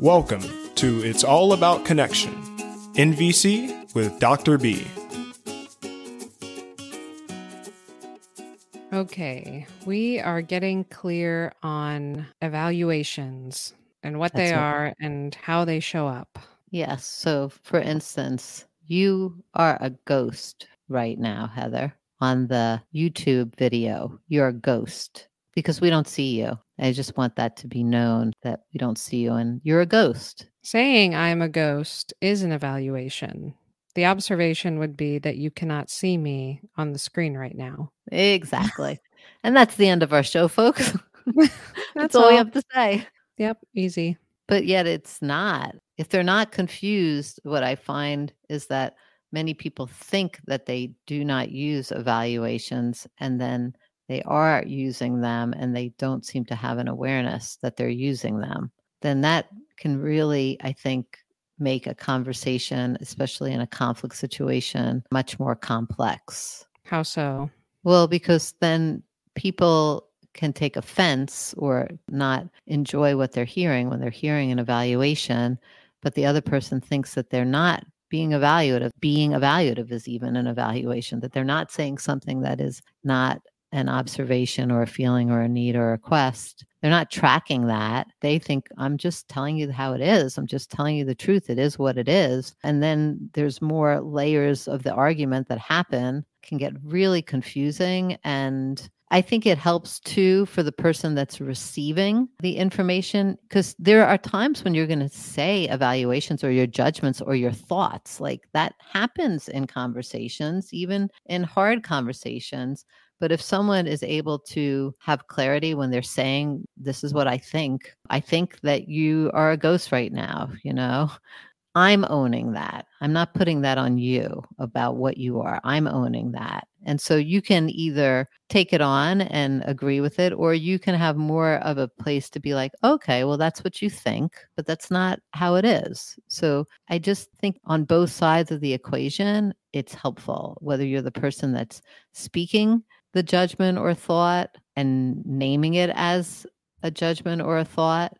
Welcome to It's All About Connection, NVC with Dr. B. Okay, we are getting clear on evaluations and what they That's right. are and how they show up. Yes. So, for instance, you are a ghost right now, Heather, on the YouTube video. You're a ghost because we don't see you. I just want that to be known that we don't see you and you're a ghost. Saying I'm a ghost is an evaluation. The observation would be that you cannot see me on the screen right now. Exactly. and that's the end of our show, folks. That's that's all we have to say. Yep, easy. But yet it's not. If they're not confused, what I find is that many people think that they do not use evaluations and then they are using them and they don't seem to have an awareness that they're using them. Then that can really, I think, make a conversation, especially in a conflict situation, much more complex. How so? Well, because then people can take offense or not enjoy what they're hearing when they're hearing an evaluation, but the other person thinks that they're not being evaluative. Being evaluative is even an evaluation, that they're not saying something that is not an observation or a feeling or a need or a request. They're not tracking that. They think, I'm just telling you how it is. I'm just telling you the truth. It is what it is. And then there's more layers of the argument that happen, can get really confusing. And I think it helps too for the person that's receiving the information because there are times when you're going to say evaluations or your judgments or your thoughts. Like that happens in conversations, even in hard conversations. But if someone is able to have clarity when they're saying, This is what I think, I think that you are a ghost right now, you know, I'm owning that. I'm not putting that on you about what you are. I'm owning that. And so you can either take it on and agree with it, or you can have more of a place to be like, okay, well, that's what you think, but that's not how it is. So I just think on both sides of the equation, it's helpful, whether you're the person that's speaking the judgment or thought and naming it as a judgment or a thought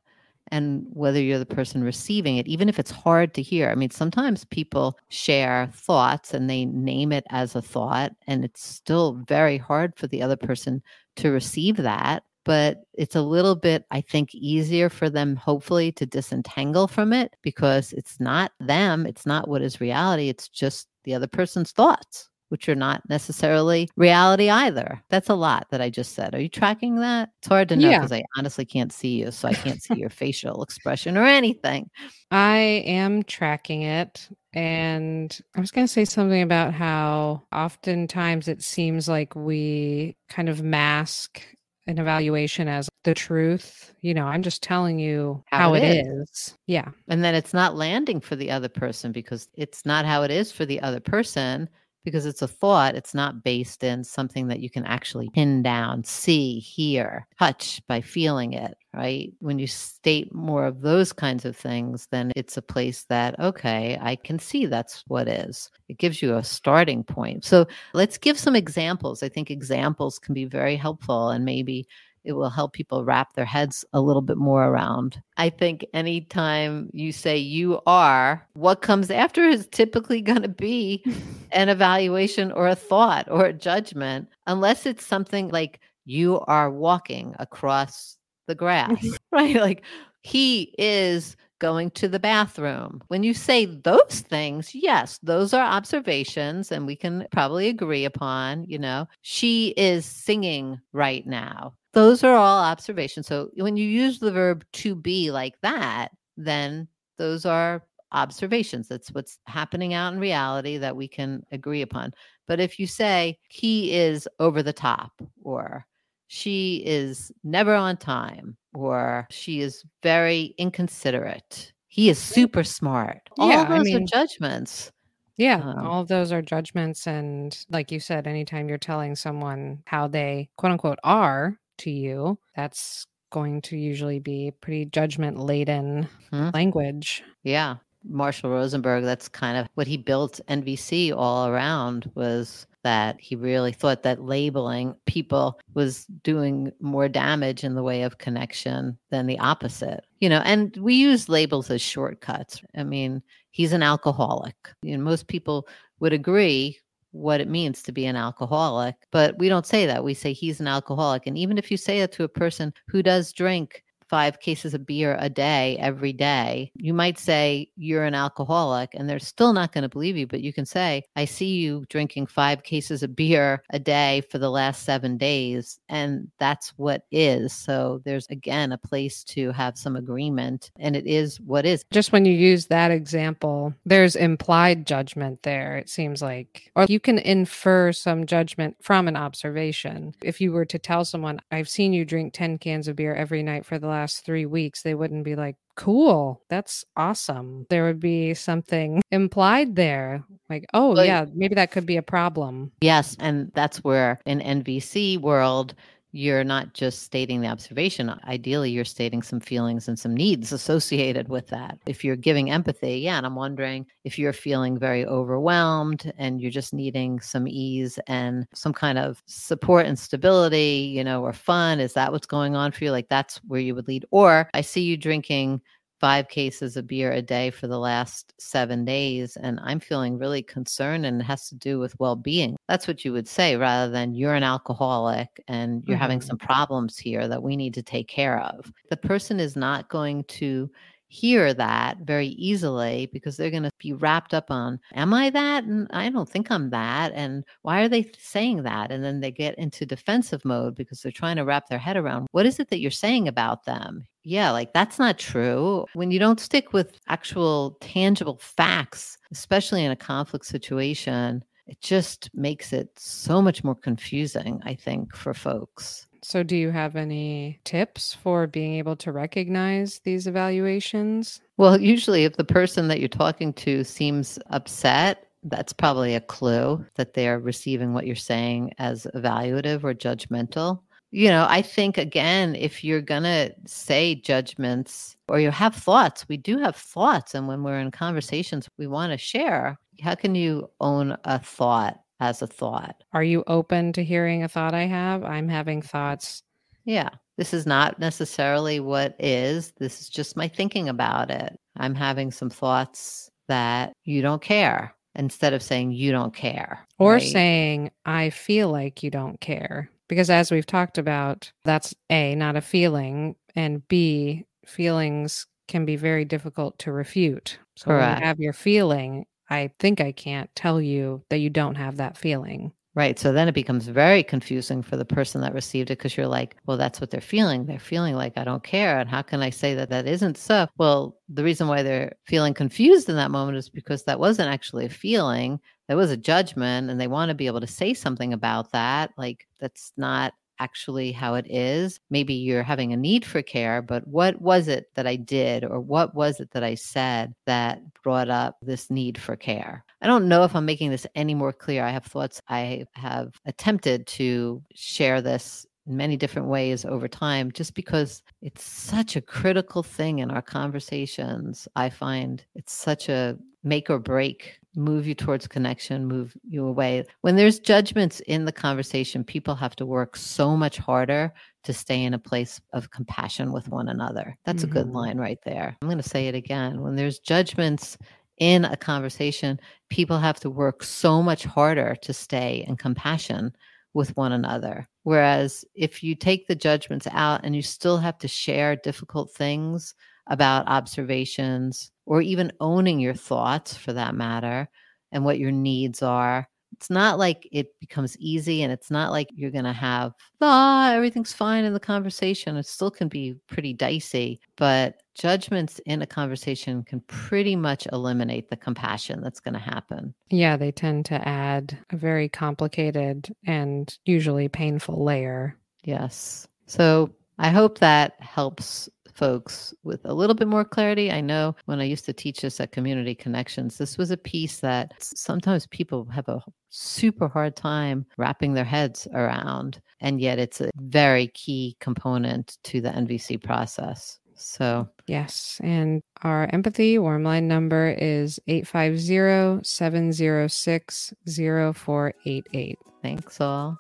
and whether you're the person receiving it, even if it's hard to hear. I mean, sometimes people share thoughts and they name it as a thought, and it's still very hard for the other person to receive that. But it's a little bit, I think, easier for them, hopefully, to disentangle from it because it's not them. It's not what is reality. It's just the other person's thoughts, which are not necessarily reality either. That's a lot that I just said. Are you tracking that? It's hard to know Yeah. because I honestly can't see you. So I can't see your facial expression or anything. I am tracking it. And I was going to say something about how oftentimes it seems like we kind of mask an evaluation as the truth. You know, I'm just telling you How how, it it is. Yeah. And then it's not landing for the other person because it's not how it is for the other person because it's a thought. It's not based in something that you can actually pin down, see, hear, touch by feeling it, right? When you state more of those kinds of things, then it's a place that, okay, I can see that's what is. It gives you a starting point. So let's give some examples. I think examples can be very helpful and maybe it will help people wrap their heads a little bit more around. I think anytime you say you are, what comes after is typically going to be an evaluation or a thought or a judgment, unless it's something like you are walking across the grass, right? Like he is going to the bathroom. When you say those things, yes, those are observations and we can probably agree upon, you know, she is singing right now. Those are all observations. So when you use the verb to be like that, then those are observations. That's what's happening out in reality that we can agree upon. But if you say he is over the top or she is never on time or she is very inconsiderate, he is super smart. All Yeah, I those mean- are judgments. Yeah, Um, all of those are judgments. And like you said, anytime you're telling someone how they quote unquote are to you, that's going to usually be pretty judgment laden Mhm. language. Yeah. Marshall Rosenberg, that's kind of what he built NVC all around was that he really thought that labeling people was doing more damage in the way of connection than the opposite. You know, and we use labels as shortcuts. I mean, he's an alcoholic. You know, most people would agree what it means to be an alcoholic, but we don't say that. We say he's an alcoholic. And even if you say it to a person who does drink, five cases of beer a day every day, you might say you're an alcoholic and they're still not going to believe you. But you can say, I see you drinking five cases of beer a day for the last seven days. And that's what is. So there's again a place to have some agreement and it is what is. Just when you use that example, there's implied judgment there, it seems like. Or you can infer some judgment from an observation. If you were to tell someone, I've seen you drink 10 cans of beer every night for the last last three weeks, they wouldn't be like, cool, that's awesome. There would be something implied there. Like, oh, well, yeah, maybe that could be a problem. Yes. And that's where in NVC world, you're not just stating the observation. Ideally, you're stating some feelings and some needs associated with that. If you're giving empathy, yeah, and I'm wondering if you're feeling very overwhelmed and you're just needing some ease and some kind of support and stability, you know, or fun, is that what's going on for you? Like that's where you would lead. Or I see you drinking five cases of beer a day for the last seven days and i'm feeling really concerned and it has to do with well-being. That's what you would say rather than you're an alcoholic and you're mm-hmm. having some problems here that we need to take care of. The person is not going to hear that very easily because they're going to be wrapped up on am i that? And i don't think i'm that and why are they saying that? And then they get into defensive mode because they're trying to wrap their head around what is it that you're saying about them yeah like that's not true when you don't stick with actual tangible facts especially in a conflict situation it just makes it so much more confusing i think for folks so, do you have any tips for being able to recognize these evaluations? Well, usually, if the person that you're talking to seems upset, that's probably a clue that they're receiving what you're saying as evaluative or judgmental. You know, I think again, if you're going to say judgments or you have thoughts, we do have thoughts. And when we're in conversations, we want to share. How can you own a thought as a thought. Are you open to hearing a thought I have? I'm having thoughts. Yeah. This is not necessarily what is. This is just my thinking about it. I'm having some thoughts that you don't care instead of saying you don't care. Or right? saying, I feel like you don't care. Because as we've talked about, that's A, not a feeling, and B, feelings can be very difficult to refute. So Correct. when you have your feeling, I think I can't tell you that you don't have that feeling. Right. So then it becomes very confusing for the person that received it because you're like, well, that's what they're feeling. They're feeling like, I don't care. And how can I say that that isn't so? Well, the reason why they're feeling confused in that moment is because that wasn't actually a feeling. That was a judgment. And they want to be able to say something about that. Like, that's not actually how it is. Maybe you're having a need for care, but what was it that I did or what was it that I said that brought up this need for care? I don't know if I'm making this any more clear. I have thoughts I have attempted to share this many different ways over time just because it's such a critical thing in our conversations. I find it's such a make or break move you towards connection, move you away. When there's judgments in the conversation, people have to work so much harder to stay in a place of compassion with one another. That's mm-hmm. a good mm-hmm. line right there. I'm going to say it again. When there's judgments in a conversation, people have to work so much harder to stay in compassion with one another. Whereas if you take the judgments out and you still have to share difficult things about observations, or even owning your thoughts for that matter and what your needs are. It's not like it becomes easy and it's not like you're going to have, ah, everything's fine in the conversation. It still can be pretty dicey, but judgments in a conversation can pretty much eliminate the compassion that's going to happen. Yeah, they tend to add a very complicated and usually painful layer. Yes. So I hope that helps folks with a little bit more clarity. I know when I used to teach this at Community Connections, this was a piece that sometimes people have a super hard time wrapping their heads around. And yet it's a very key component to the NVC process. So, yes. And our empathy warm line number is 850 706 0488. thanks all.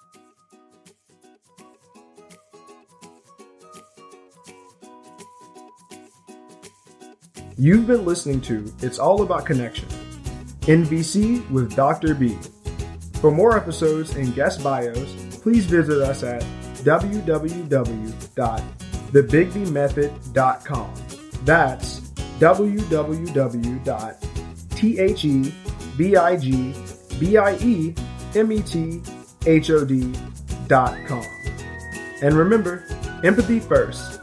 You've been listening to It's All About Connection, NVC with Dr. B. For more episodes and guest bios, please visit us at www.thebigbiemethod.com. That's www.thebigbiemethod.com. And remember, empathy first